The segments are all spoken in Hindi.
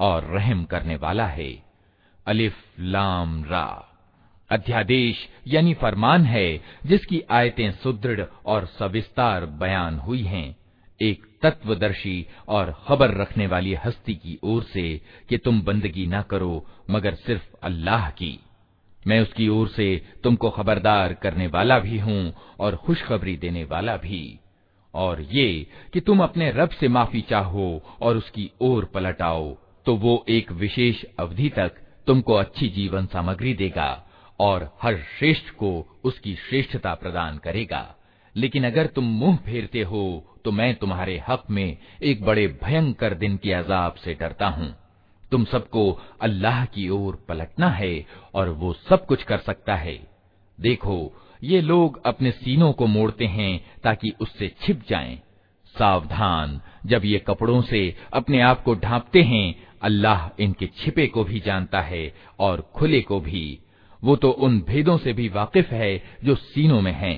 और रहम करने वाला है। अलिफ लाम रा। अध्यादेश यानी फरमान है, जिसकी आयतें सुदृढ़ और सविस्तार बयान हुई हैं। एक तत्वदर्शी और खबर रखने वाली हस्ती की ओर से कि तुम बंदगी ना करो, मगर सिर्फ़ अल्लाह की। मैं उसकी ओर से तुमको खबरदार करने वाला भी हूँ और खुशखबरी देने वाला भी। और ये कि तुम अपने रब से माफ़ी चाहो और उसकी ओर पलट आओ तो वो एक विशेष अवधि तक तुमको अच्छी जीवन सामग्री देगा और हर श्रेष्ठ को उसकी श्रेष्ठता प्रदान करेगा। लेकिन अगर तुम मुँह फेरते हो तो मैं तुम्हारे हक में एक बड़े भयंकर दिन के अजाब से डरता हूँ। तुम सबको अल्लाह की ओर पलटना है और वो सब कुछ कर सकता है। देखो, ये लोग अपने सीनों को मोड़ते हैं ताकि उससे छिप जाएँ। सावधान, जब ये कपड़ों से अपने आप को ढांपते हैं अल्लाह इनके छिपे को भी जानता है और खुले को भी वो तो उन भेदों से भी वाकिफ है जो सीनों में हैं।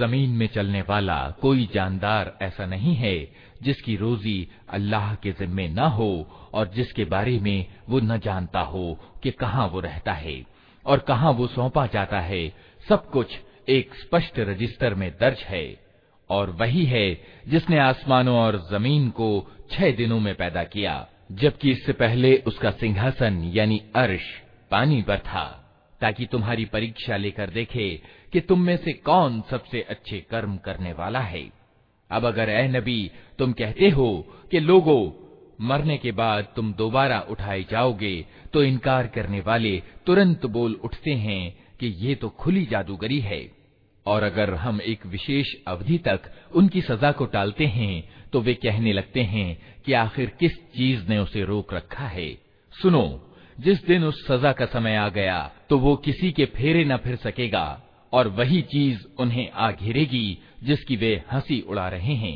ज़मीन में चलने वाला कोई जानदार ऐसा नहीं है, जिसकी रोजी अल्लाह के जिम्मे न हो और जिसके बारे में वो न जानता हो कि कहाँ वो रहता है और कहाँ वो सौंपा जाता है। सब कुछ एक स्पष्ट रजिस्टर में दर्ज है और वही है जिसने आसमानों और ज़मीन को छह दिनों में पैदा किया, जबकि इससे पहले उसका सिंहासन यानी अर्श पानी पर था। ताकि तुम्हारी परीक्षा लेकर देखे कि तुम में से कौन सबसे अच्छे कर्म करने वाला है? अब अगर ए नबी, तुम कहते हो कि लोगो, मरने के बाद तुम दोबारा उठाए जाओगे तो इनकार करने वाले तुरंत बोल उठते हैं कि ये तो खुली जादूगरी है। और अगर हम एक विशेष अवधि तक उनकी सजा को टालते हैं तो वे कहने लगते हैं कि आखिर किस चीज़ ने उसे रोक रखा है? सुनो, जिस दिन उस सजा का समय आ गया तो वो किसी के फेरे न फिर सकेगा। और वही चीज उन्हें आ घेरेगी जिसकी वे हंसी उड़ा रहे हैं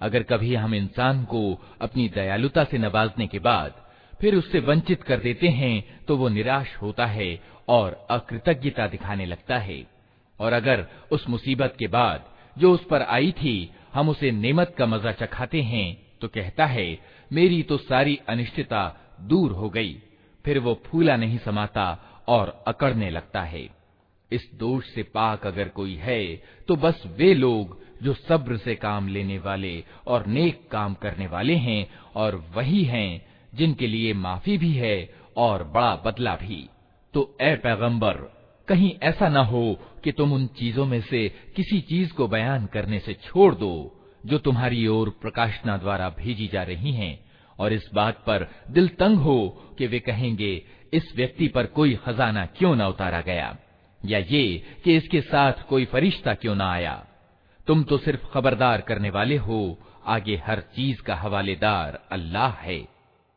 अगर कभी हम इंसान को अपनी दयालुता से नवाजने के बाद फिर उससे वंचित कर देते हैं तो वो निराश होता है और अकृतज्ञता दिखाने लगता है और अगर उस मुसीबत के बाद जो उस पर आई थी हम उसे नेमत का मजा चखाते हैं तो कहता है मेरी तो सारी अनिश्चितता दूर हो गई फिर वो फूला नहीं समाता और अकड़ने लगता है। इस दोष से पाक अगर कोई है तो बस वे लोग जो सब्र से काम लेने वाले और नेक काम करने वाले हैं और वही हैं, जिनके लिए माफ़ी भी है और बड़ा बदला भी। तो ए पैगंबर, कहीं ऐसा न हो कि तुम उन चीज़ों में से किसी चीज़ को बयान करने से छोड़ दो, जो तुम्हारी ओर प्रकाशना द्वारा भेजी जा रही हैं, और इस बात पर दिल तंग हो कि वे कहेंगे इस व्यक्ति पर कोई खजाना क्यों न उतारा गया या ये कि इसके साथ कोई फरिश्ता क्यों न आया तुम तो सिर्फ खबरदार करने वाले हो आगे हर चीज का हवालेदार अल्लाह है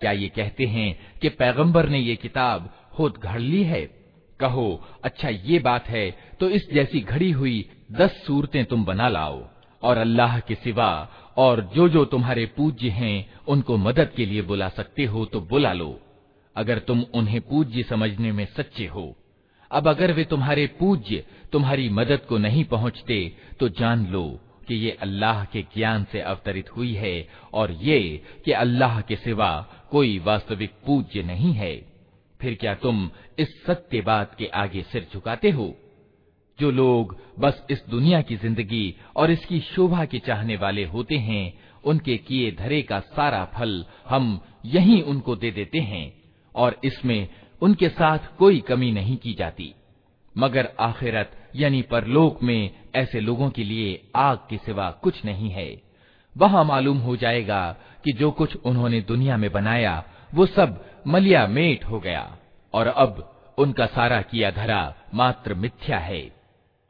क्या ये कहते हैं कि पैगंबर ने ये किताब खुद घड़ ली है कहो अच्छा ये बात है तो इस जैसी घड़ी हुई दस सूरतें तुम बना लाओ और अल्लाह के सिवा और जो जो तुम्हारे पूज्य हैं उनको मदद के लिए बुला सकते हो तो बुला लो अगर तुम उन्हें पूज्य समझने में सच्चे हो। अब अगर वे तुम्हारे पूज्य, तुम्हारी मदद को नहीं पहुँचते तो जान लो कि ये अल्लाह के ज्ञान से अवतरित हुई है और ये कि अल्लाह के सिवा कोई वास्तविक पूज्य नहीं है। फिर क्या तुम इस सत्य बात के आगे सिर झुकाते हो? जो लोग बस इस दुनिया की ज़िंदगी और इसकी शोभा के चाहने वाले होते हैं, उनके किए धरे का सारा फल हम यही उनको दे देते हैं। और इसमें उनके साथ कोई कमी नहीं की जाती। मगर आखिरत, यानी परलोक में, ऐसे लोगों के लिए आग के सिवा कुछ नहीं है। वहाँ मालूम हो जाएगा कि जो कुछ उन्होंने दुनिया में बनाया, वो सब मलिया मेट हो गया। और अब उनका सारा किया धरा मात्र मिथ्या है।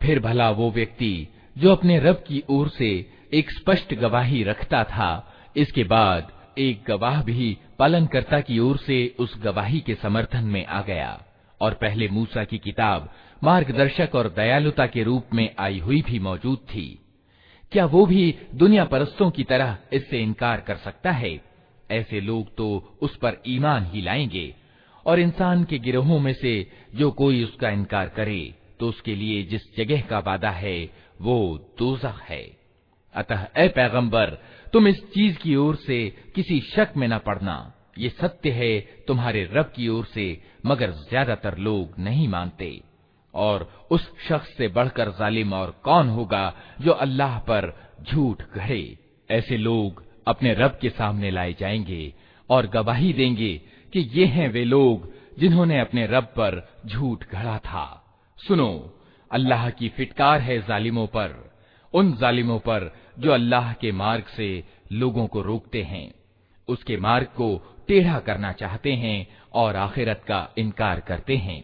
फिर भला वो व्यक्ति जो अपने रब की ओर से एक स्पष्ट गवाही रखता था इसके बाद एक गवाह भी पालनकर्ता की ओर से उस गवाही के समर्थन में आ गया और पहले मूसा की किताब मार्गदर्शक और दयालुता के रूप में आई हुई भी मौजूद थी। क्या वो भी दुनिया परस्तों की तरह इससे इनकार कर सकता है? ऐसे लोग तो उस पर ईमान ही लाएँगे, और इंसान के गिरोहों में से जो कोई उसका इनकार करे तो उसके लिए जिस जगह का वादा है, वो दोजख है। अतः, ए पैगंबर, तुम इस चीज़ की ओर से किसी शक में न पड़ना। ये सत्य है, तुम्हारे रब की ओर से, मगर ज़्यादातर लोग नहीं मानते। और उस शख्स से बढ़कर जालिम और कौन होगा जो अल्लाह पर झूठ गढ़े ऐसे लोग अपने रब के सामने लाए जाएँगे और गवाही देंगे कि ये हैं वे लोग जिन्होंने अपने रब पर झूठ घड़ा था। सुनो, अल्लाह की फिटकार है जालिमों पर। उन जालिमों पर जो अल्लाह के मार्ग से लोगों को रोकते हैं। उसके मार्ग को टेढ़ा करना चाहते हैं और आखिरत का इनकार करते हैं।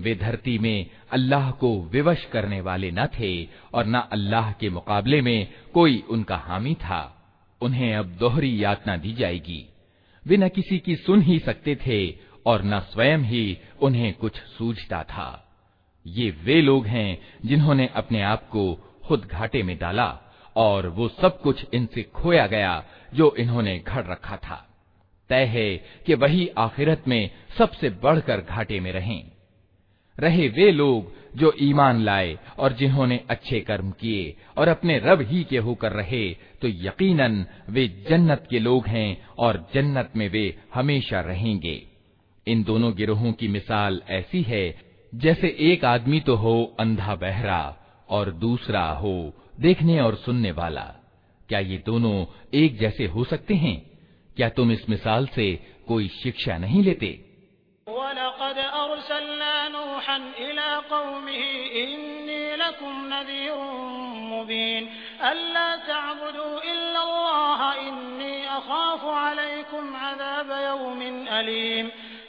वे धरती में अल्लाह को विवश करने वाले न थे और न अल्लाह के मुकाबले में कोई उनका हामी था उन्हें अब दोहरी यातना दी जाएगी वे न किसी की सुन ही सकते थे और न स्वयं ही उन्हें कुछ सूझता था। ये वे लोग हैं जिन्होंने अपने आप को खुद घाटे में डाला और वो सब कुछ इनसे खोया गया जो इन्होंने घड़ रखा था। तय है कि वही आखिरत में सबसे बढ़कर घाटे में रहें। रहे वे लोग जो ईमान लाए और जिन्होंने अच्छे कर्म किए और अपने रब ही के होकर रहे तो यकीनन वे जन्नत के लोग हैं और जन्नत में वे हमेशा रहेंगे। इन दोनों गिरोहों की मिसाल ऐसी है, जैसे एक आदमी तो हो अंधा बहरा और दूसरा हो देखने और सुनने वाला। क्या ये दोनों एक जैसे हो सकते हैं? क्या तुम इस मिसाल से कोई शिक्षा नहीं लेते?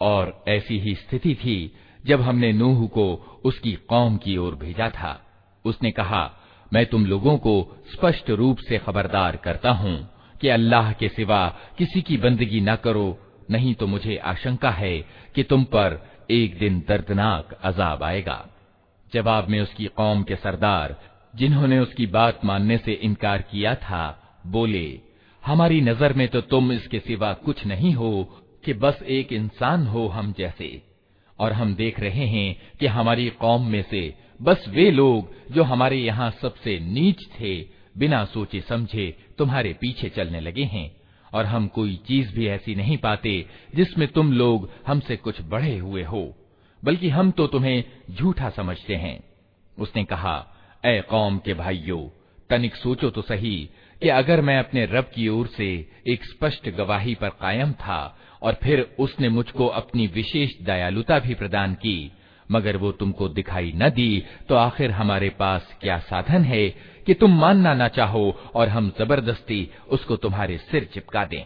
और ऐसी ही स्थिति थी जब हमने नूह को उसकी कौम की ओर भेजा था उसने कहा मैं तुम लोगों को स्पष्ट रूप से खबरदार करता हूँ कि अल्लाह के सिवा किसी की बंदगी न करो नहीं तो मुझे आशंका है कि तुम पर एक दिन दर्दनाक अजाब आएगा। जवाब में उसकी कौम के सरदार, जिन्होंने उसकी बात मानने से इनकार किया था, बोले, हमारी नज़र में तो तुम इसके सिवा कुछ नहीं हो, कि बस एक इंसान हो हम जैसे। और हम देख रहे हैं कि हमारी कौम में से बस वे लोग, जो हमारे यहाँ सबसे नीच थे, बिना सोचे समझे तुम्हारे पीछे चलने लगे हैं। और हम कोई चीज़ भी ऐसी नहीं पाते जिसमें तुम लोग हमसे कुछ बढ़े हुए हो, बल्कि हम तो तुम्हें झूठा समझते हैं। उसने कहा ए कौम के भाइयों, तनिक सोचो तो सही कि अगर मैं अपने रब की ओर से एक स्पष्ट गवाही पर कायम था और फिर उसने मुझको अपनी विशेष दयालुता भी प्रदान की, मगर वो तुमको दिखाई न दी तो आखिर हमारे पास क्या साधन है कि तुम मानना ना चाहो और हम ज़बरदस्ती उसको तुम्हारे सिर चिपका दें।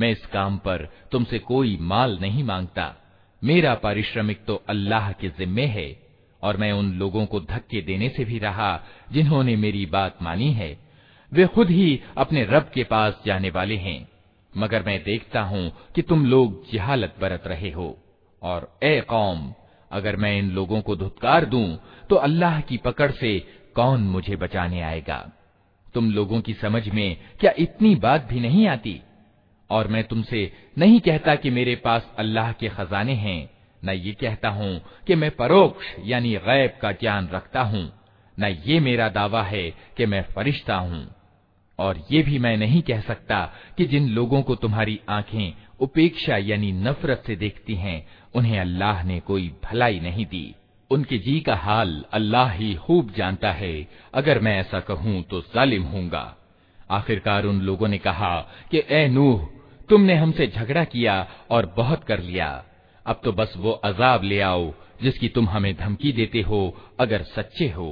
मैं इस काम पर तुमसे कोई माल नहीं माँगता। मेरा पारिश्रमिक तो अल्लाह के जिम्मे है, और मैं उन लोगों को धक्के देने से भी रहा जिन्होंने मेरी बात मानी है। वे खुद ही अपने रब के पास जाने वाले हैं, मगर मैं देखता हूँ कि तुम लोग जिहालत बरत रहे हो। और ए कौम, अगर मैं इन लोगों को धुतकार दूँ तो अल्लाह की पकड़ से कौन मुझे बचाने आएगा? तुम लोगों की समझ में क्या इतनी बात भी नहीं आती? और मैं तुमसे नहीं कहता कि मेरे पास अल्लाह के खजाने हैं, न ये कहता हूँ कि मैं परोक्ष, यानी गैब का ज्ञान रखता हूँ, न ये मेरा दावा है कि मैं फरिश्ता हूँ। और ये भी मैं नहीं कह सकता कि जिन लोगों को तुम्हारी आँखें उपेक्षा, यानी नफरत से देखती हैं, उन्हें अल्लाह ने कोई भलाई नहीं दी। उनके जी का हाल अल्लाह ही खूब जानता है। अगर मैं ऐसा कहूँ तो जालिम हूँगा आखिरकार उन लोगों ने कहा कि, ए नूह तुमने हमसे झगड़ा किया और बहुत कर लिया अब तो बस वो अजाब ले आओ जिसकी तुम हमें धमकी देते हो अगर सच्चे हो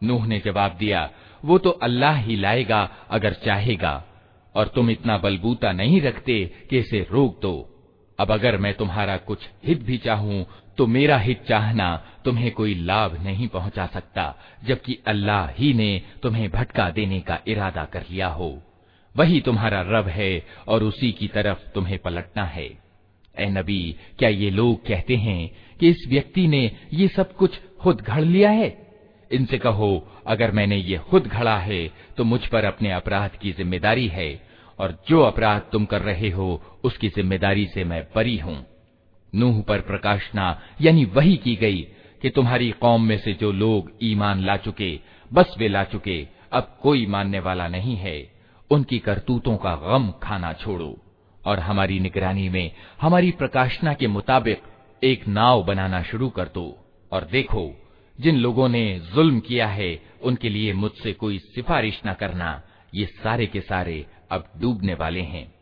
नूह ने जवाब दिया वो तो अल्लाह ही लाएगा अगर चाहेगा और तुम इतना बलबूता नहीं रखते कि इसे रोक दो अब अगर मैं तुम्हारा कुछ हित भी चाहूं तो मेरा हित चाहना तुम्हें कोई लाभ नहीं पहुंचा सकता जबकि अल्लाह ही ने तुम्हें भटका देने का इरादा कर लिया हो वही तुम्हारा रब है और उसी की तरफ़ तुम्हें पलटना है। ए नबी, क्या ये लोग कहते हैं कि इस व्यक्ति ने ये सब कुछ खुद घड़ लिया है? इनसे कहो, अगर मैंने ये खुद घड़ा है तो मुझ पर अपने अपराध की ज़िम्मेदारी है, और जो अपराध तुम कर रहे हो, उसकी ज़िम्मेदारी से मैं परी हूँ। नूह पर प्रकाशना यानी वही की गई कि तुम्हारी कौम में से जो लोग ईमान ला चुके, बस वे ला चुके, अब कोई मानने वाला नहीं है। उनकी करतूतों का गम खाना छोड़ो, और हमारी निगरानी में हमारी प्रकाशना के मुताबिक एक नाव बनाना शुरू कर दो, और देखो, जिन लोगों ने जुल्म किया है, उनके लिए मुझसे कोई सिफारिश न करना, ये सारे के सारे अब डूबने वाले हैं।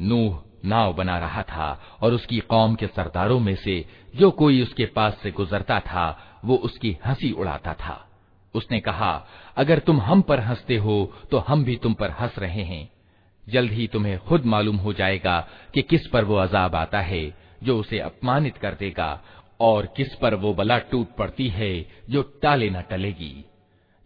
नूह नाव बना रहा था और उसकी कौम के सरदारों में से जो कोई उसके पास से गुजरता था, वो उसकी हँसी उड़ाता था। उसने कहा, अगर तुम हम पर हँसते हो तो हम भी तुम पर हंस रहे हैं। जल्द ही तुम्हें खुद मालूम हो जाएगा कि किस पर वो अजाब आता है, जो उसे अपमानित कर देगा, और किस पर वो बला टूट पड़ती है, जो टाले न टलेगी।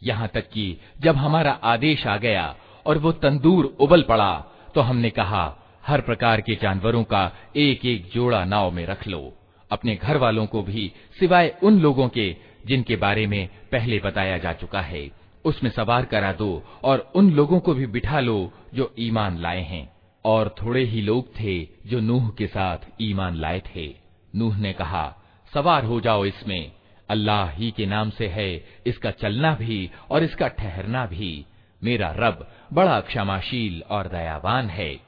यहाँ तक कि जब हमारा आदेश आ गया और वो तंदूर उबल पड़ा तो हमने कहा हर प्रकार के जानवरों का एक एक जोड़ा नाव में रख लो। अपने घर वालों को भी, सिवाय उन लोगों के, जिनके बारे में पहले बताया जा चुका है, उसमें सवार करा दो और उन लोगों को भी बिठा लो जो ईमान लाए हैं। और थोड़े ही लोग थे जो नूह के साथ ईमान लाए थे। नूह ने कहा, सवार हो जाओ इसमें। अल्लाह ही के नाम से है, इसका चलना भी और इसका ठहरना भी। मेरा रब बड़ा क्षमाशील और दयावान है।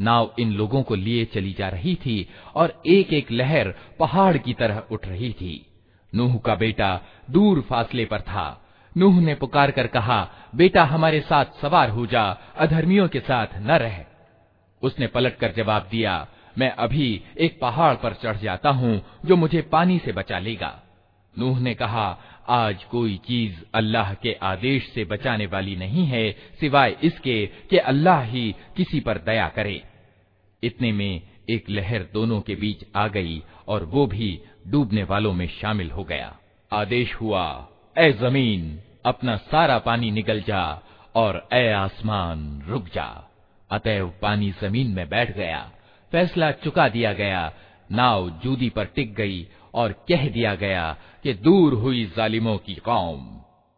नाव इन लोगों को लिए चली जा रही थी और एक एक लहर पहाड़ की तरह उठ रही थी। नूह का बेटा दूर फासले पर था। नूह ने पुकार कर कहा, बेटा, हमारे साथ सवार हो जा, अधर्मियों के साथ न रह। उसने पलट कर जवाब दिया, मैं अभी एक पहाड़ पर चढ़ जाता हूँ, जो मुझे पानी से बचा लेगा। नूह ने कहा आज कोई चीज़ अल्लाह के आदेश से बचाने वाली नहीं है, सिवाय इसके कि अल्लाह ही किसी पर दया करे। इतने में एक लहर दोनों के बीच आ गई और वो भी डूबने वालों में शामिल हो गया। आदेश हुआ, ए ज़मीन, अपना सारा पानी निकल जा और ए आसमान, रुक जा। अतएव पानी ज़मीन में बैठ गया। फैसला चुका दिया गया। नाव जूदी पर टिक गई और कह दिया गया कि दूर हुई जालिमों की कौम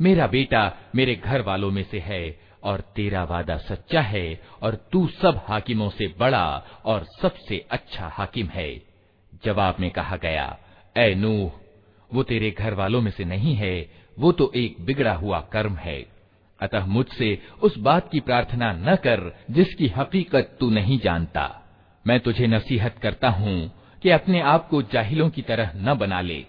मेरा बेटा मेरे घर वालों में से है, और तेरा वादा सच्चा है, और तू सब हाकिमों से बड़ा और सबसे अच्छा हाकिम है। जवाब में कहा गया ए नूह, वो तेरे घर वालों में से नहीं है, वो तो एक बिगड़ा हुआ कर्म है। अतः मुझसे उस बात की प्रार्थना न कर, जिसकी हकीकत तू नहीं जानता। मैं तुझे नसीहत करता हूँ कि अपने आप को जाहिलों की तरह न बना ले।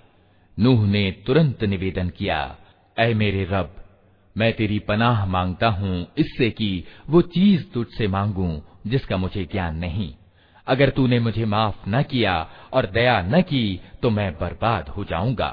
नूह ने तुरंत निवेदन किया ऐ मेरे रब मैं तेरी पनाह मांगता हूँ इससे कि वो चीज तुझसे मांगूं जिसका मुझे ज्ञान नहीं अगर तूने मुझे माफ न किया और दया न की तो मैं बर्बाद हो जाऊंगा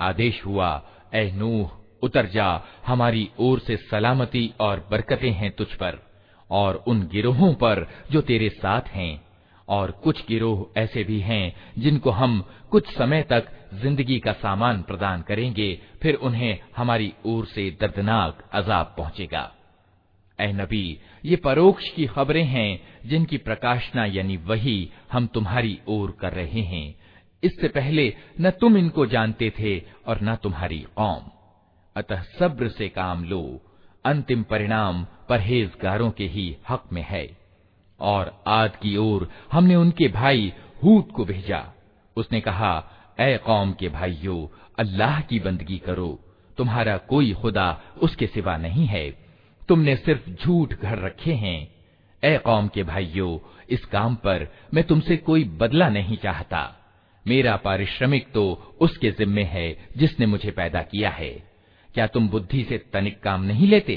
आदेश हुआ ए नूह उतर जा हमारी ओर से सलामती और बरकतें हैं तुझ पर और उन गिरोहों पर जो तेरे साथ हैं। और कुछ गिरोह ऐसे भी हैं, जिनको हम कुछ समय तक ज़िंदगी का सामान प्रदान करेंगे, फिर उन्हें हमारी ओर से दर्दनाक अजाब पहुंचेगा। ए नबी, ये परोक्ष की खबरें हैं, जिनकी प्रकाशना यानी वही हम तुम्हारी ओर कर रहे हैं। इससे पहले न तुम इनको जानते थे और न तुम्हारी कौम। अतः सब्र से काम लो अंतिम परिणाम परहेजगारों के ही हक में है। और आद की ओर हमने उनके भाई हूद को भेजा। उसने कहा ए कौम के भाइयों, अल्लाह की बंदगी करो। तुम्हारा कोई खुदा उसके सिवा नहीं है। तुमने सिर्फ़ झूठ घर रखे हैं। ए कौम के भाइयों, इस काम पर मैं तुमसे कोई बदला नहीं चाहता। मेरा पारिश्रमिक तो उसके जिम्मे है जिसने मुझे पैदा किया है। क्या तुम बुद्धि से तनिक काम नहीं लेते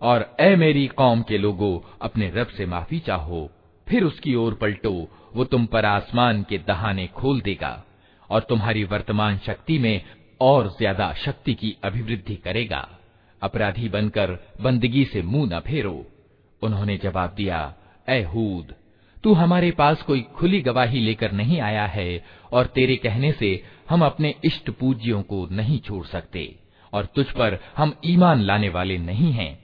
और ए मेरी कौम के लोगों अपने रब से माफी चाहो फिर उसकी ओर पलटो वो तुम पर आसमान के दहाने खोल देगा और तुम्हारी वर्तमान शक्ति में और ज्यादा शक्ति की अभिवृद्धि करेगा अपराधी बनकर बंदगी से मुंह न फेरो उन्होंने जवाब दिया ए हूद, तू हमारे पास कोई खुली गवाही लेकर नहीं आया है और तेरे कहने से हम अपने इष्ट पूज्यों को नहीं छोड़ सकते और तुझ पर हम ईमान लाने वाले नहीं हैं।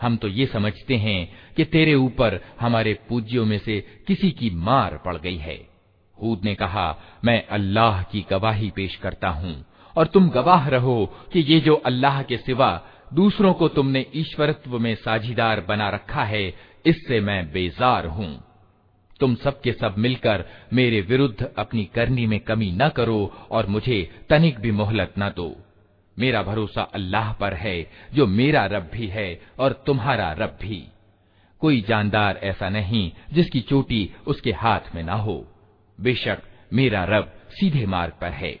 हम तो ये समझते हैं कि तेरे ऊपर हमारे पूज्यों में से किसी की मार पड़ गई है। हूद ने कहा, मैं अल्लाह की गवाही पेश करता हूँ, और तुम गवाह रहो कि ये जो अल्लाह के सिवा दूसरों को तुमने ईश्वरत्व में साझीदार बना रखा है, इससे मैं बेजार हूँ। तुम सबके सब मिलकर मेरे विरुद्ध अपनी करनी में कमी न करो, और मुझे तनिक भी मोहलत न दो। मेरा भरोसा अल्लाह पर है, जो मेरा रब भी है और तुम्हारा रब भी। कोई जानदार ऐसा नहीं, जिसकी चोटी उसके हाथ में ना हो। बेशक मेरा रब सीधे मार्ग पर है।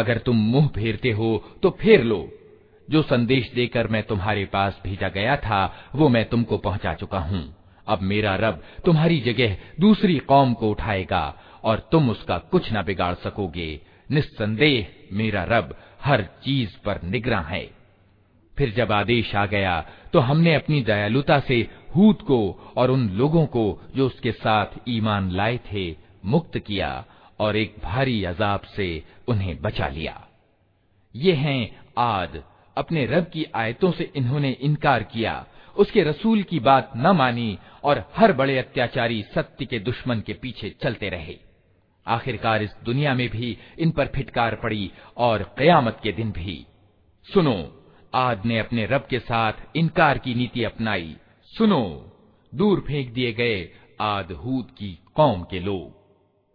अगर तुम मुँह फेरते हो तो फेर लो। जो संदेश देकर मैं तुम्हारे पास भेजा गया था, वो मैं तुमको पहुँचा चुका हूँ। अब मेरा रब तुम्हारी जगह दूसरी कौम को उठाएगा, और तुम उसका कुछ न बिगाड़ सकोगे। निस्संदेह मेरा रब हर चीज़ पर निगरा है। फिर जब आदेश आ गया तो हमने अपनी दयालुता से हूत को और उन लोगों को जो उसके साथ ईमान लाए थे, मुक्त किया और एक भारी अजाब से उन्हें बचा लिया। ये हैं आद। अपने रब की आयतों से इन्होंने इनकार किया। उसके रसूल की बात न मानी और हर बड़े अत्याचारी सत्य के दुश्मन के पीछे चलते रहे। आखिरकार इस दुनिया में भी इन पर फिटकार पड़ी और कयामत के दिन भी। सुनो, आद ने अपने रब के साथ इनकार की नीति अपनाई। सुनो, दूर फेंक दिए गए आद हूद की कौम के लोग।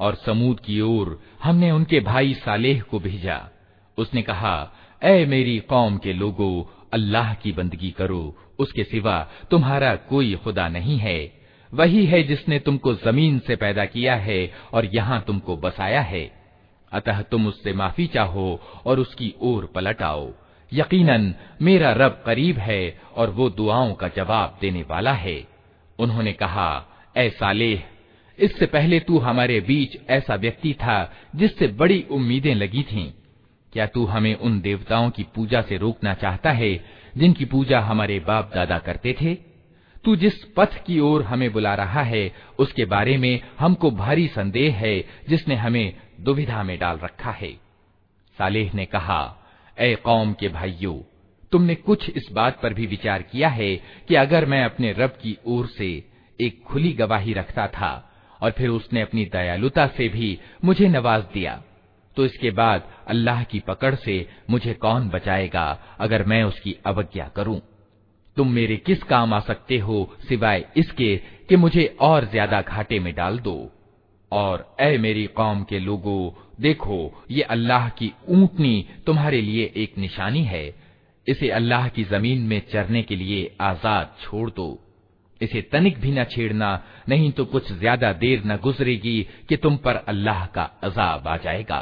और समूद की ओर हमने उनके भाई सालेह को भेजा उसने कहा ऐ मेरी कौम के लोगों अल्लाह की बंदगी करो उसके सिवा तुम्हारा कोई खुदा नहीं है वही है जिसने तुमको जमीन से पैदा किया है और यहाँ तुमको बसाया है अतः तुम उससे माफी चाहो और उसकी ओर पलट आओ यकीनन मेरा रब करीब है और वो दुआओं का जवाब देने वाला है उन्होंने कहा, ऐ सालेह, इससे पहले तू हमारे बीच ऐसा व्यक्ति था जिससे बड़ी उम्मीदें लगी थीं। क्या तू हमें उन देवताओं की पूजा से रोकना चाहता है जिनकी पूजा हमारे बाप दादा करते थे तू जिस पथ की ओर हमें बुला रहा है, उसके बारे में हमको भारी संदेह है जिसने हमें दुविधा में डाल रखा है सालेह ने कहा ए कौम के भाइयों तुमने कुछ इस बात पर भी विचार किया है कि अगर मैं अपने रब की ओर से एक खुली गवाही रखता था और फिर उसने अपनी दयालुता से भी मुझे नवाज़ दिया तो इसके बाद अल्लाह की पकड़ से मुझे कौन बचाएगा अगर मैं उसकी अवज्ञा करूँ? तुम मेरे किस काम आ सकते हो सिवाय इसके कि मुझे और ज़्यादा घाटे में डाल दो? और ए मेरी कौम के लोगों, देखो, ये अल्लाह की ऊंटनी तुम्हारे लिए एक निशानी है। इसे अल्लाह की ज़मीन में चरने के लिए आज़ाद छोड़ दो। इसे तनिक भी न छेड़ना, नहीं तो कुछ ज़्यादा देर न गुजरेगी कि तुम पर अल्लाह का अजाब आ जाएगा।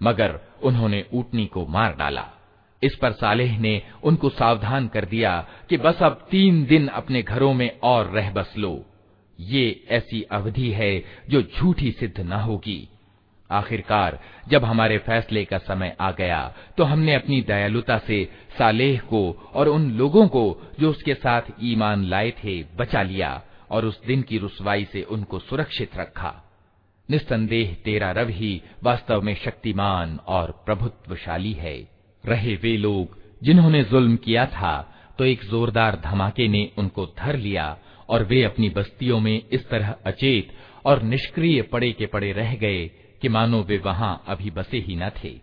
मगर उन्होंने ऊटनी को मार डाला। इस पर सालेह ने उनको सावधान कर दिया कि बस अब तीन दिन अपने घरों में और रह बस लो। ये ऐसी अवधि है जो झूठी सिद्ध न होगी। आखिरकार, जब हमारे फैसले का समय आ गया तो हमने अपनी दयालुता से सालेह को और उन लोगों को जो उसके साथ ईमान लाए थे, बचा लिया और उस दिन की रुसवाई से उनको सुरक्षित रखा। निस्संदेह तेरा रब ही वास्तव में शक्तिमान और प्रभुत्वशाली है। रहे वे लोग जिन्होंने जुल्म किया था तो एक जोरदार धमाके ने उनको धर लिया और वे अपनी बस्तियों में इस तरह अचेत और निष्क्रिय पड़े के पड़े रह गए कि मानो वे वहाँ अभी बसे ही न थे।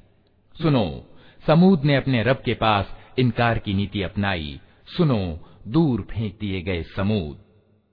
सुनो, समूद ने अपने रब के पास इनकार की नीति अपनाई। सुनो, दूर फेंक दिए गए समूद।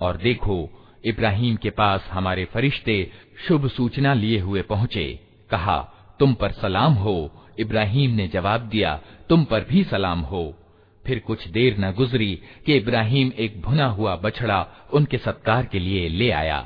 और देखो इब्राहिम के पास हमारे फरिश्ते शुभ सूचना लिए हुए पहुंचे कहा तुम पर सलाम हो इब्राहिम ने जवाब दिया तुम पर भी सलाम हो फिर कुछ देर न गुजरी कि इब्राहिम एक भुना हुआ बछड़ा उनके सत्कार के लिए ले आया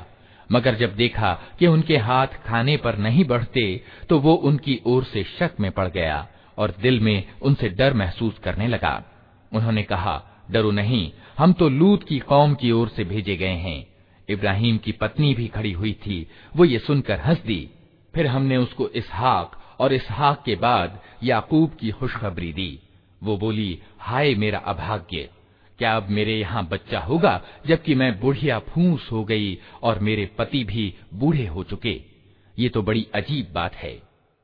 मगर जब देखा कि उनके हाथ खाने पर नहीं बढ़ते तो वो उनकी ओर से शक में पड़ गया और दिल में उनसे डर महसूस करने लगा। उन्होंने कहा, डरो नहीं, हम तो लूत की कौम की ओर से भेजे गए हैं। इब्राहिम की पत्नी भी खड़ी हुई थी, वो ये सुनकर हंस दी। फिर हमने उसको इसहाक और इसहाक के बाद याकूब की खुशखबरी दी। वो बोली, हाय मेरा अभाग्य, क्या अब मेरे यहाँ बच्चा होगा, जबकि मैं बुढ़िया फूस हो गई और मेरे पति भी बूढ़े हो चुके? ये तो बड़ी अजीब बात है।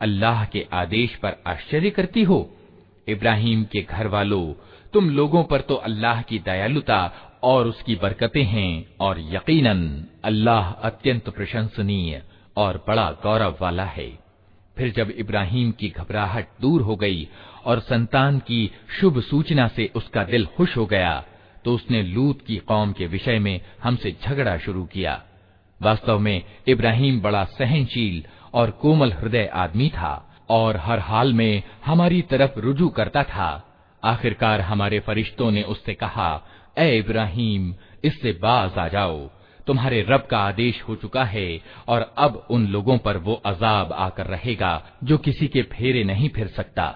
अल्लाह के आदेश पर आश्चर्य करती हो। इब्राहिम के घर वालों तुम लोगों पर तो अल्लाह की दयालुता और उसकी बरकतें हैं और यकीनन अल्लाह अत्यंत प्रशंसनीय और बड़ा गौरव वाला है। फिर जब इब्राहिम की घबराहट दूर हो गई और संतान की शुभ सूचना से उसका दिल खुश हो गया तो उसने लूत की कौम के विषय में हमसे झगड़ा शुरू किया। वास्तव में इब्राहिम बड़ा सहनशील और कोमल हृदय आदमी था और हर हाल में हमारी तरफ रुजू करता था आखिरकार हमारे फरिश्तों ने उससे कहा ए इब्राहिम इससे बाज आ जाओ तुम्हारे रब का आदेश हो चुका है और अब उन लोगों पर वो अजाब आकर रहेगा जो किसी के फेरे नहीं फिर सकता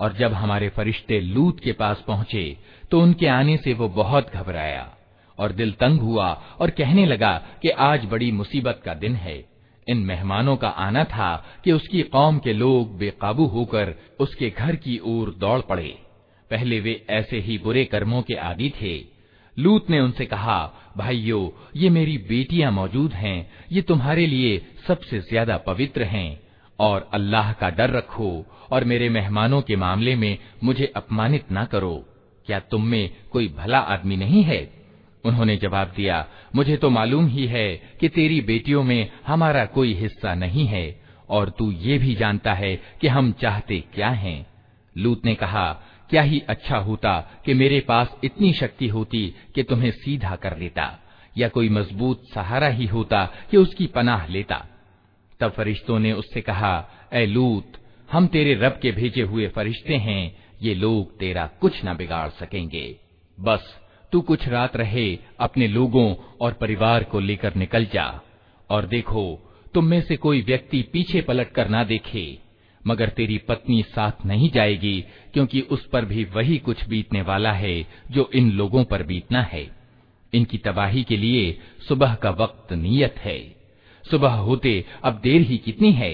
और जब हमारे फरिश्ते लूत के पास पहुंचे तो उनके आने से वो बहुत घबराया और दिल तंग हुआ और कहने लगा कि आज बड़ी मुसीबत का दिन है। इन मेहमानों का आना था कि उसकी कौम के लोग बेकाबू होकर उसके घर की ओर दौड़ पड़े। पहले वे ऐसे ही बुरे कर्मों के आदि थे। लूत ने उनसे कहा, भाइयों, ये मेरी बेटियाँ मौजूद हैं। ये तुम्हारे लिए सबसे ज़्यादा पवित्र हैं। और अल्लाह का डर रखो और मेरे मेहमानों के मामले में मुझे अपमानित न करो। क्या तुम में कोई भला आदमी नहीं है? उन्होंने जवाब दिया, मुझे तो मालूम ही है कि तेरी बेटियों में हमारा कोई हिस्सा नहीं है, और तू ये भी जानता है कि हम चाहते क्या हैं। लूत ने कहा, क्या ही अच्छा होता कि मेरे पास इतनी शक्ति होती कि तुम्हें सीधा कर लेता, या कोई मज़बूत सहारा ही होता कि उसकी पनाह लेता। तब फरिश्तों ने उससे कहा ए लूत, हम तेरे रब के भेजे हुए फरिश्ते हैं, ये लोग तेरा कुछ न बिगाड़ सकेंगे। बस तू कुछ रात रहे अपने लोगों और परिवार को लेकर निकल जा और देखो, तुम में से कोई व्यक्ति पीछे पलट कर ना देखे, मगर तेरी पत्नी साथ नहीं जाएगी, क्योंकि उस पर भी वही कुछ बीतने वाला है जो इन लोगों पर बीतना है। इनकी तबाही के लिए सुबह का वक्त नियत है। सुबह होते अब देर ही कितनी है?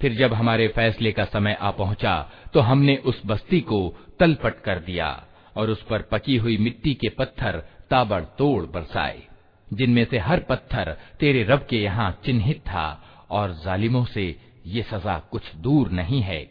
फिर जब हमारे फैसले का समय आ पहुंचा तो हमने उस बस्ती को तलपट कर दिया और उस पर पकी हुई मिट्टी के पत्थर ताबड़तोड़ बरसाए जिनमें से हर पत्थर तेरे रब के यहाँ चिन्हित था और जालिमों से ये सजा कुछ दूर नहीं है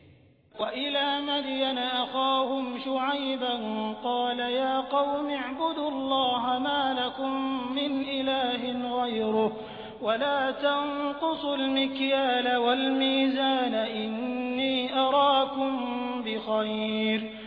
वला तंकुसुल मिक्याल वल मीज़ान इन्नी अराकुम बिखैर व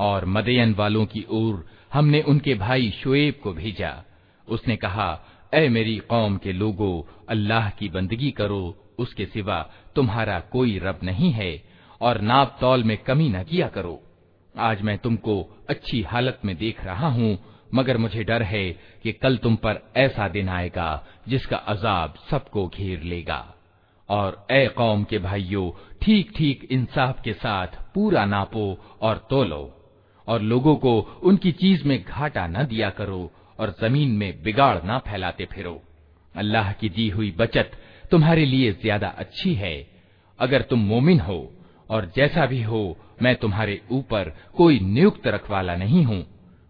और मदयन वालों की ओर हमने उनके भाई शुएब को भेजा। उसने कहा ए मेरी कौम के लोगों, अल्लाह की बंदगी करो, उसके सिवा तुम्हारा कोई रब नहीं है, और नाप तौल में कमी न किया करो। आज मैं तुमको अच्छी हालत में देख रहा हूँ, मगर मुझे डर है कि कल तुम पर ऐसा दिन आएगा, जिसका अजाब सबको घेर लेगा। और ए कौम के भाइयों ठीक ठीक इंसाफ के साथ पूरा नापो और तोलो। और लोगों को उनकी चीज़ में घाटा न दिया करो और ज़मीन में बिगाड़ न फैलाते फिरो। अल्लाह की दी हुई बचत तुम्हारे लिए ज़्यादा अच्छी है। अगर तुम मोमिन हो और जैसा भी हो, मैं तुम्हारे ऊपर कोई नियुक्त रखवाला नहीं हूँ।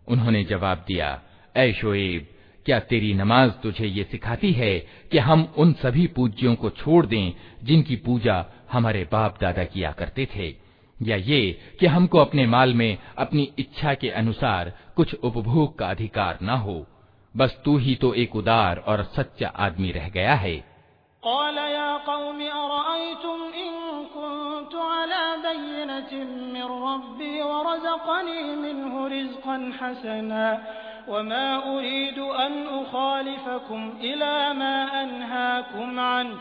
उन्होंने जवाब दिया, ऐ शोएब, क्या तेरी नमाज़ तुझे ये सिखाती है कि हम उन सभी पूज्यों को छोड़ दें जिनकी पूजा हमारे बाप दादा किया करते थे? या ये कि हमको अपने माल में अपनी इच्छा के अनुसार कुछ उपभोग का अधिकार न हो। बस तू ही तो एक उदार और सच्चा आदमी रह गया है। वमा उरीदु अन उखालिफकुम इला मा अनहाकुम अन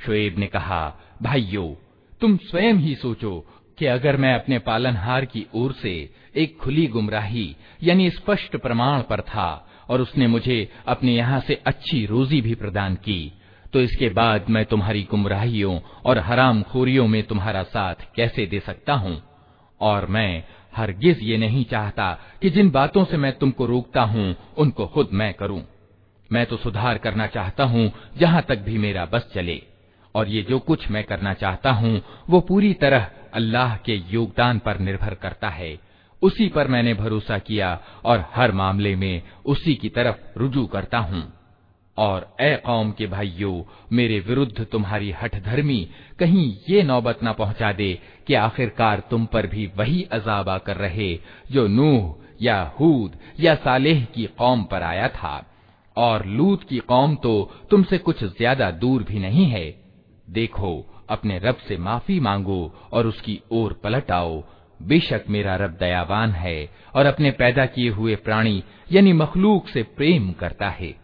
शुएब ने कहा भाइयों तुम स्वयं ही सोचो कि अगर मैं अपने पालनहार की ओर से एक खुली गुमराही, यानी स्पष्ट प्रमाण पर था, और उसने मुझे अपने यहाँ से अच्छी रोजी भी प्रदान की तो इसके बाद मैं तुम्हारी गुमराहियों और हराम खोरियों में तुम्हारा साथ कैसे दे सकता हूँ? और मैं हरगिज ये नहीं चाहता कि जिन बातों से मैं तुमको रोकता हूँ, उनको खुद मैं करूँ। मैं तो सुधार करना चाहता हूँ, जहाँ तक भी मेरा बस चले। और ये जो कुछ मैं करना चाहता हूँ, वो पूरी तरह अल्लाह के योगदान पर निर्भर करता है। उसी पर मैंने भरोसा किया और हर मामले में उसी की तरफ़ रुजू करता हूँ। और ए कौम के भाइयों, मेरे विरुद्ध तुम्हारी हठधर्मी कहीं ये नौबत न पहुँचा दे कि आखिरकार तुम पर भी वही अजाब आकर रहे जो नूह या हूद या सालेह की कौम पर आया था। और लूत की कौम तो तुमसे कुछ ज़्यादा दूर भी नहीं है। देखो, अपने रब से माफ़ी मांगो और उसकी ओर पलट आओ। बेशक मेरा रब दयावान है और अपने पैदा किए हुए प्राणी, यानी मखलूक से प्रेम करता है।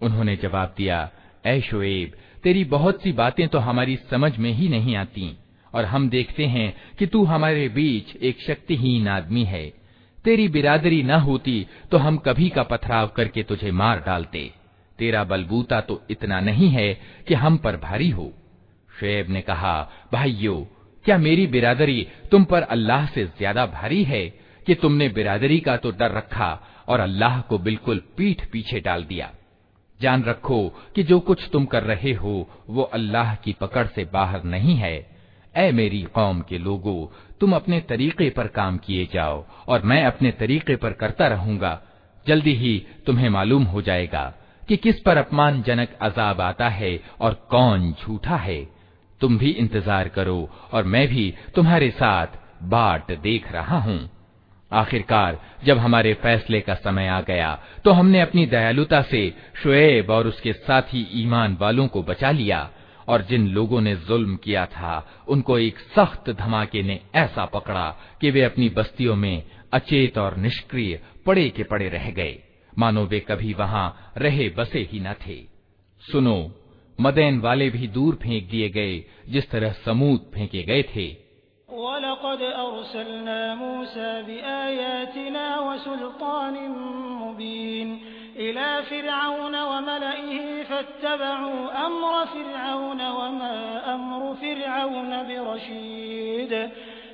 उन्होंने जवाब दिया ऐ शोएब तेरी बहुत सी बातें तो हमारी समझ में ही नहीं आती और हम देखते हैं कि तू हमारे बीच एक शक्तिहीन आदमी है तेरी बिरादरी न होती तो हम कभी का पथराव करके तुझे मार डालते तेरा बलबूता तो इतना नहीं है कि हम पर भारी हो। शेब ने कहा, भाइयों, क्या मेरी बिरादरी तुम पर अल्लाह से ज़्यादा भारी है कि तुमने बिरादरी का तो डर रखा और अल्लाह को बिल्कुल पीठ पीछे डाल दिया। जान रखो कि जो कुछ तुम कर रहे हो, वो अल्लाह की पकड़ से बाहर नहीं है। ए मेरी कौम के लोगों, तुम अपने तरीके पर काम किए जाओ और मैं अपने तरीके पर करता रहूँगा। जल्दी ही तुम्हें मालूम हो जाएगा। कि किस पर अपमानजनक अजाब आता है और कौन झूठा है। तुम भी इंतज़ार करो और मैं भी तुम्हारे साथ बाट देख रहा हूँ। आखिरकार, जब हमारे फैसले का समय आ गया तो हमने अपनी दयालुता से शुएब और उसके साथी ईमान वालों को बचा लिया और जिन लोगों ने जुल्म किया था, उनको एक सख्त धमाके ने ऐसा पकड़ा कि वे अपनी बस्तियों में अचेत और निष्क्रिय पड़े के पड़े रह गए। मानो वे कभी वहां रहे बसे ही न थे सुनो मदैन वाले भी दूर फेंक दिए गए जिस तरह समूद फेंके गए थे इला फिरऔन वमलइहि फत्तबउ अम्र फिरऔन वमा अम्र फिरऔन बिरशीद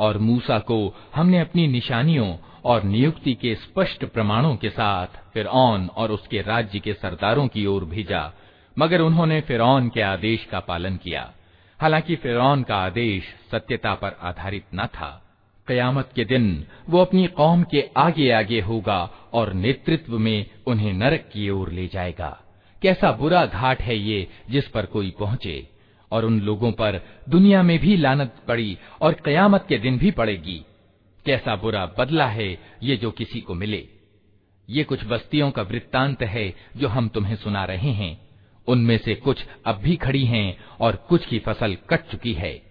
और मूसा को हमने अपनी निशानियों और नियुक्ति के स्पष्ट प्रमाणों के साथ फिर और उसके राज्य के सरदारों की ओर भेजा, मगर उन्होंने फिरौन के आदेश का पालन किया। हालाँकि फिरौन का आदेश सत्यता पर आधारित न था। कयामत के दिन वो अपनी कौम के आगे आगे होगा और नेतृत्व में उन्हें नरक की ओर ले जाएगा। कैसा बुरा घाट है ये जिस पर कोई पहुँचे? और उन लोगों पर दुनिया में भी लानत पड़ी और कयामत के दिन भी पड़ेगी। कैसा बुरा बदला है ये जो किसी को मिले। ये कुछ बस्तियों का वृत्तांत है जो हम तुम्हें सुना रहे हैं। उनमें से कुछ अब भी खड़ी हैं और कुछ की फ़सल कट चुकी है।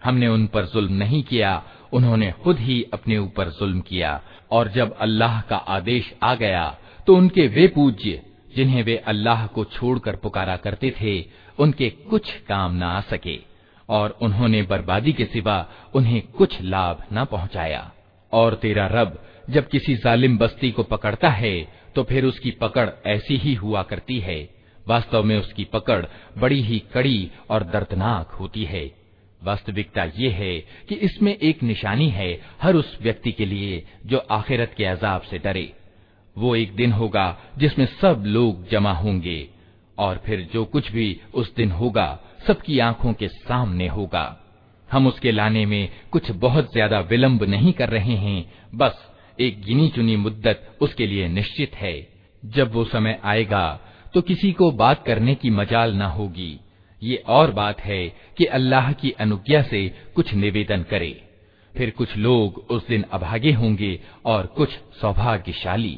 हमने उन पर जुल्म नहीं किया उन्होंने खुद ही अपने ऊपर जुल्म किया और जब अल्लाह का आदेश आ गया तो उनके वे पूज्य जिन्हें वे अल्लाह को छोड़कर पुकारा करते थे उनके कुछ काम न आ सके और उन्होंने बर्बादी के सिवा उन्हें कुछ लाभ न पहुँचाया। और तेरा रब जब किसी जालिम बस्ती को पकड़ता है तो फिर उसकी पकड़ ऐसी ही हुआ करती है। वास्तव में उसकी पकड़ बड़ी ही कड़ी और दर्दनाक होती है। वास्तविकता ये है कि इसमें एक निशानी है हर उस व्यक्ति के लिए जो आखिरत के अजाब से डरे। वो एक दिन होगा जिसमें सब लोग जमा होंगे, और फिर जो कुछ भी उस दिन होगा सबकी आँखों के सामने होगा। हम उसके लाने में कुछ बहुत ज़्यादा विलंब नहीं कर रहे हैं, बस एक गिनी चुनी मुद्दत उसके लिए निश्चित है। जब वो समय आएगा तो किसी को बात करने की मजाल न होगी। ये और बात है कि अल्लाह की अनुज्ञा से कुछ निवेदन करे। फिर कुछ लोग उस दिन अभागे होंगे और कुछ सौभाग्यशाली।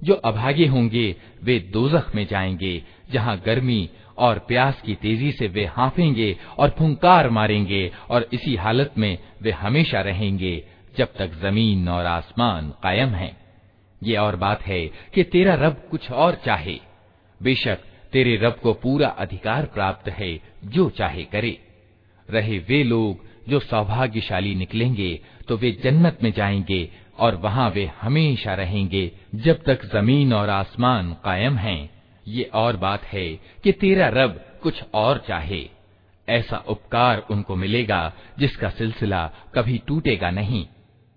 जो अभागे होंगे वे दोजख में जाएंगे जहाँ गर्मी और प्यास की तेजी से वे हाफेंगे और फुंकार मारेंगे और इसी हालत में वे हमेशा रहेंगे जब तक जमीन और आसमान कायम हैं। ये और बात है कि तेरा रब कुछ और चाहे। बेशक तेरे रब को पूरा अधिकार प्राप्त है, जो चाहे करे। रहे वे लोग जो सौभाग्यशाली निकलेंगे तो वे जन्नत में जाएँगे, और वहाँ वे हमेशा रहेंगे, जब तक ज़मीन और आसमान कायम हैं। ये और बात है कि तेरा रब कुछ और चाहे। ऐसा उपकार उनको मिलेगा, जिसका सिलसिला कभी टूटेगा नहीं।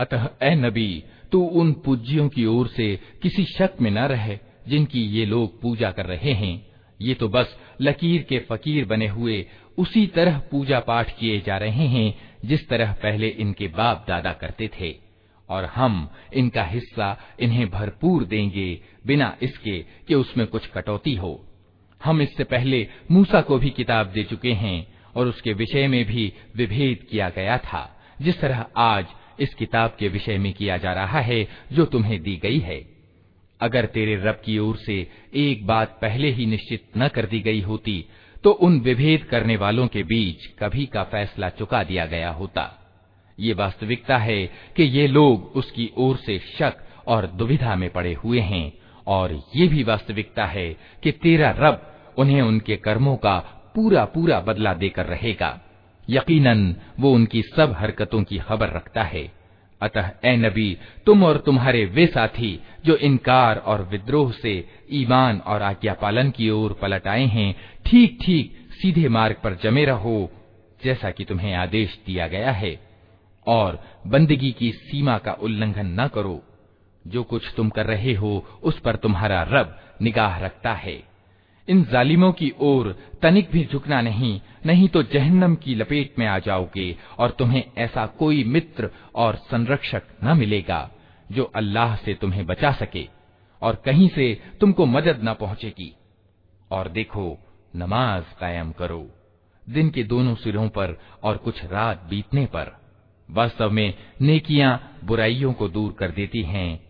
अतः ए नबी, तू उन पूज्यों की ओर से किसी शक में न रहे, जिनकी ये लोग पूजा कर रहे हैं। ये तो बस लकीर के फकीर बने हुए उसी तरह पूजा पाठ किए जा रहे हैं, जिस तरह पहले इनके बाप दादा करते थे। और हम इनका हिस्सा इन्हें भरपूर देंगे, बिना इसके कि उसमें कुछ कटौती हो। हम इससे पहले मूसा को भी किताब दे चुके हैं, और उसके विषय में भी विभेद किया गया था, जिस तरह आज इस किताब के विषय में किया जा रहा है, जो तुम्हें दी गई है। अगर तेरे रब की ओर से एक बात पहले ही निश्चित न कर दी गई होती तो उन विभेद करने वालों के बीच कभी का फैसला चुका दिया गया होता। ये वास्तविकता है कि ये लोग उसकी ओर से शक और दुविधा में पड़े हुए हैं, और ये भी वास्तविकता है कि तेरा रब उन्हें उनके कर्मों का पूरा पूरा बदला देकर रहेगा। यकीनन वो उनकी सब हरकतों की खबर रखता है। अतः, ए नबी, तुम और तुम्हारे वे साथी, जो इनकार और विद्रोह से ईमान और आज्ञा पालन की ओर पलट आए हैं ठीक ठीक सीधे मार्ग पर जमे रहो, जैसा कि तुम्हें आदेश दिया गया है। और बंदगी की सीमा का उल्लंघन न करो। जो कुछ तुम कर रहे हो, उस पर तुम्हारा रब निगाह रखता है। इन जालिमों की ओर तनिक भी झुकना नहीं नहीं तो जहन्नम की लपेट में आ जाओगे और तुम्हें ऐसा कोई मित्र और संरक्षक न मिलेगा, जो अल्लाह से तुम्हें बचा सके और कहीं से तुमको मदद न पहुंचेगी। और देखो, नमाज़ कायम करो, दिन के दोनों सिरों पर और कुछ रात बीतने पर। वास्तव में नेकियाँ बुराइयों को दूर कर देती हैं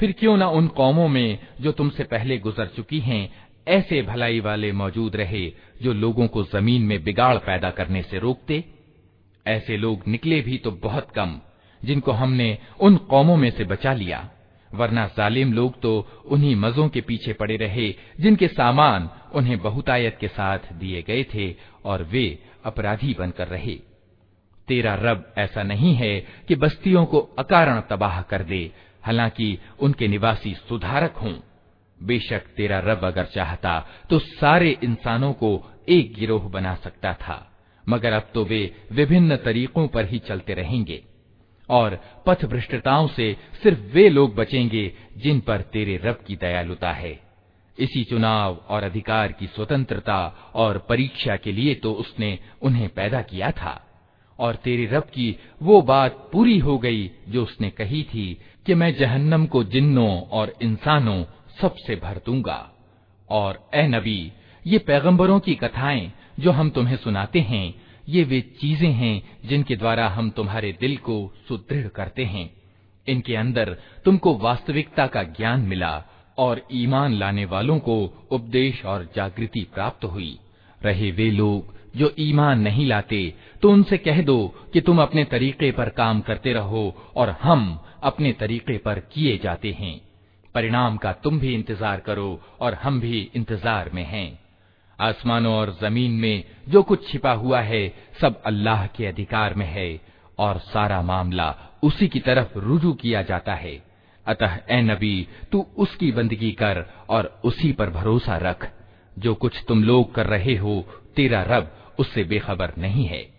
फिर क्यों ना उन कौमों में जो तुमसे पहले गुजर चुकी हैं ऐसे भलाई वाले मौजूद रहे जो लोगों को जमीन में बिगाड़ पैदा करने से रोकते ऐसे लोग निकले भी तो बहुत कम जिनको हमने उन कौमों में से बचा लिया वरना जालिम लोग तो उन्हीं मजों के पीछे पड़े रहे, जिनके सामान उन्हें बहुतायत के साथ दिए गए थे और वे अपराधी बनकर रहे। तेरा रब ऐसा नहीं है कि बस्तियों को अकारण तबाह कर दे, हालाँकि उनके निवासी सुधारक हों। बेशक तेरा रब अगर चाहता तो सारे इंसानों को एक गिरोह बना सकता था, मगर अब तो वे विभिन्न तरीकों पर ही चलते रहेंगे। और पथ भ्रष्टताओं से सिर्फ़ वे लोग बचेंगे जिन पर तेरे रब की दयालुता है। इसी चुनाव और अधिकार की स्वतंत्रता और परीक्षा के लिए तो उसने उन्हें पैदा किया था। और तेरे रब की वो बात पूरी हो गई जो उसने कही थी कि मैं जहन्नम को जिन्नों और इंसानों सबसे भर दूँगा। और ए नबी, ये पैगंबरों की कथाएँ जो हम तुम्हें सुनाते हैं ये वे चीज़ें हैं जिनके द्वारा हम तुम्हारे दिल को सुदृढ़ करते हैं। इनके अंदर तुमको वास्तविकता का ज्ञान मिला और ईमान लाने वालों को उपदेश और जागृति प्राप्त हुई। रहे वे लोग जो ईमान नहीं लाते तो उनसे कह दो कि तुम अपने तरीके पर काम करते रहो और हम अपने तरीके पर किए जाते हैं। परिणाम का तुम भी इंतज़ार करो और हम भी इंतज़ार में हैं। आसमानों और ज़मीन में जो कुछ छिपा हुआ है, सब अल्लाह के अधिकार में है और सारा मामला उसी की तरफ़ रुजू किया जाता है। अतः, ए नबी, तू उसकी बंदगी कर और उसी पर भरोसा रख। जो कुछ तुम लोग कर रहे हो, तेरा रब उससे बेखबर नहीं है।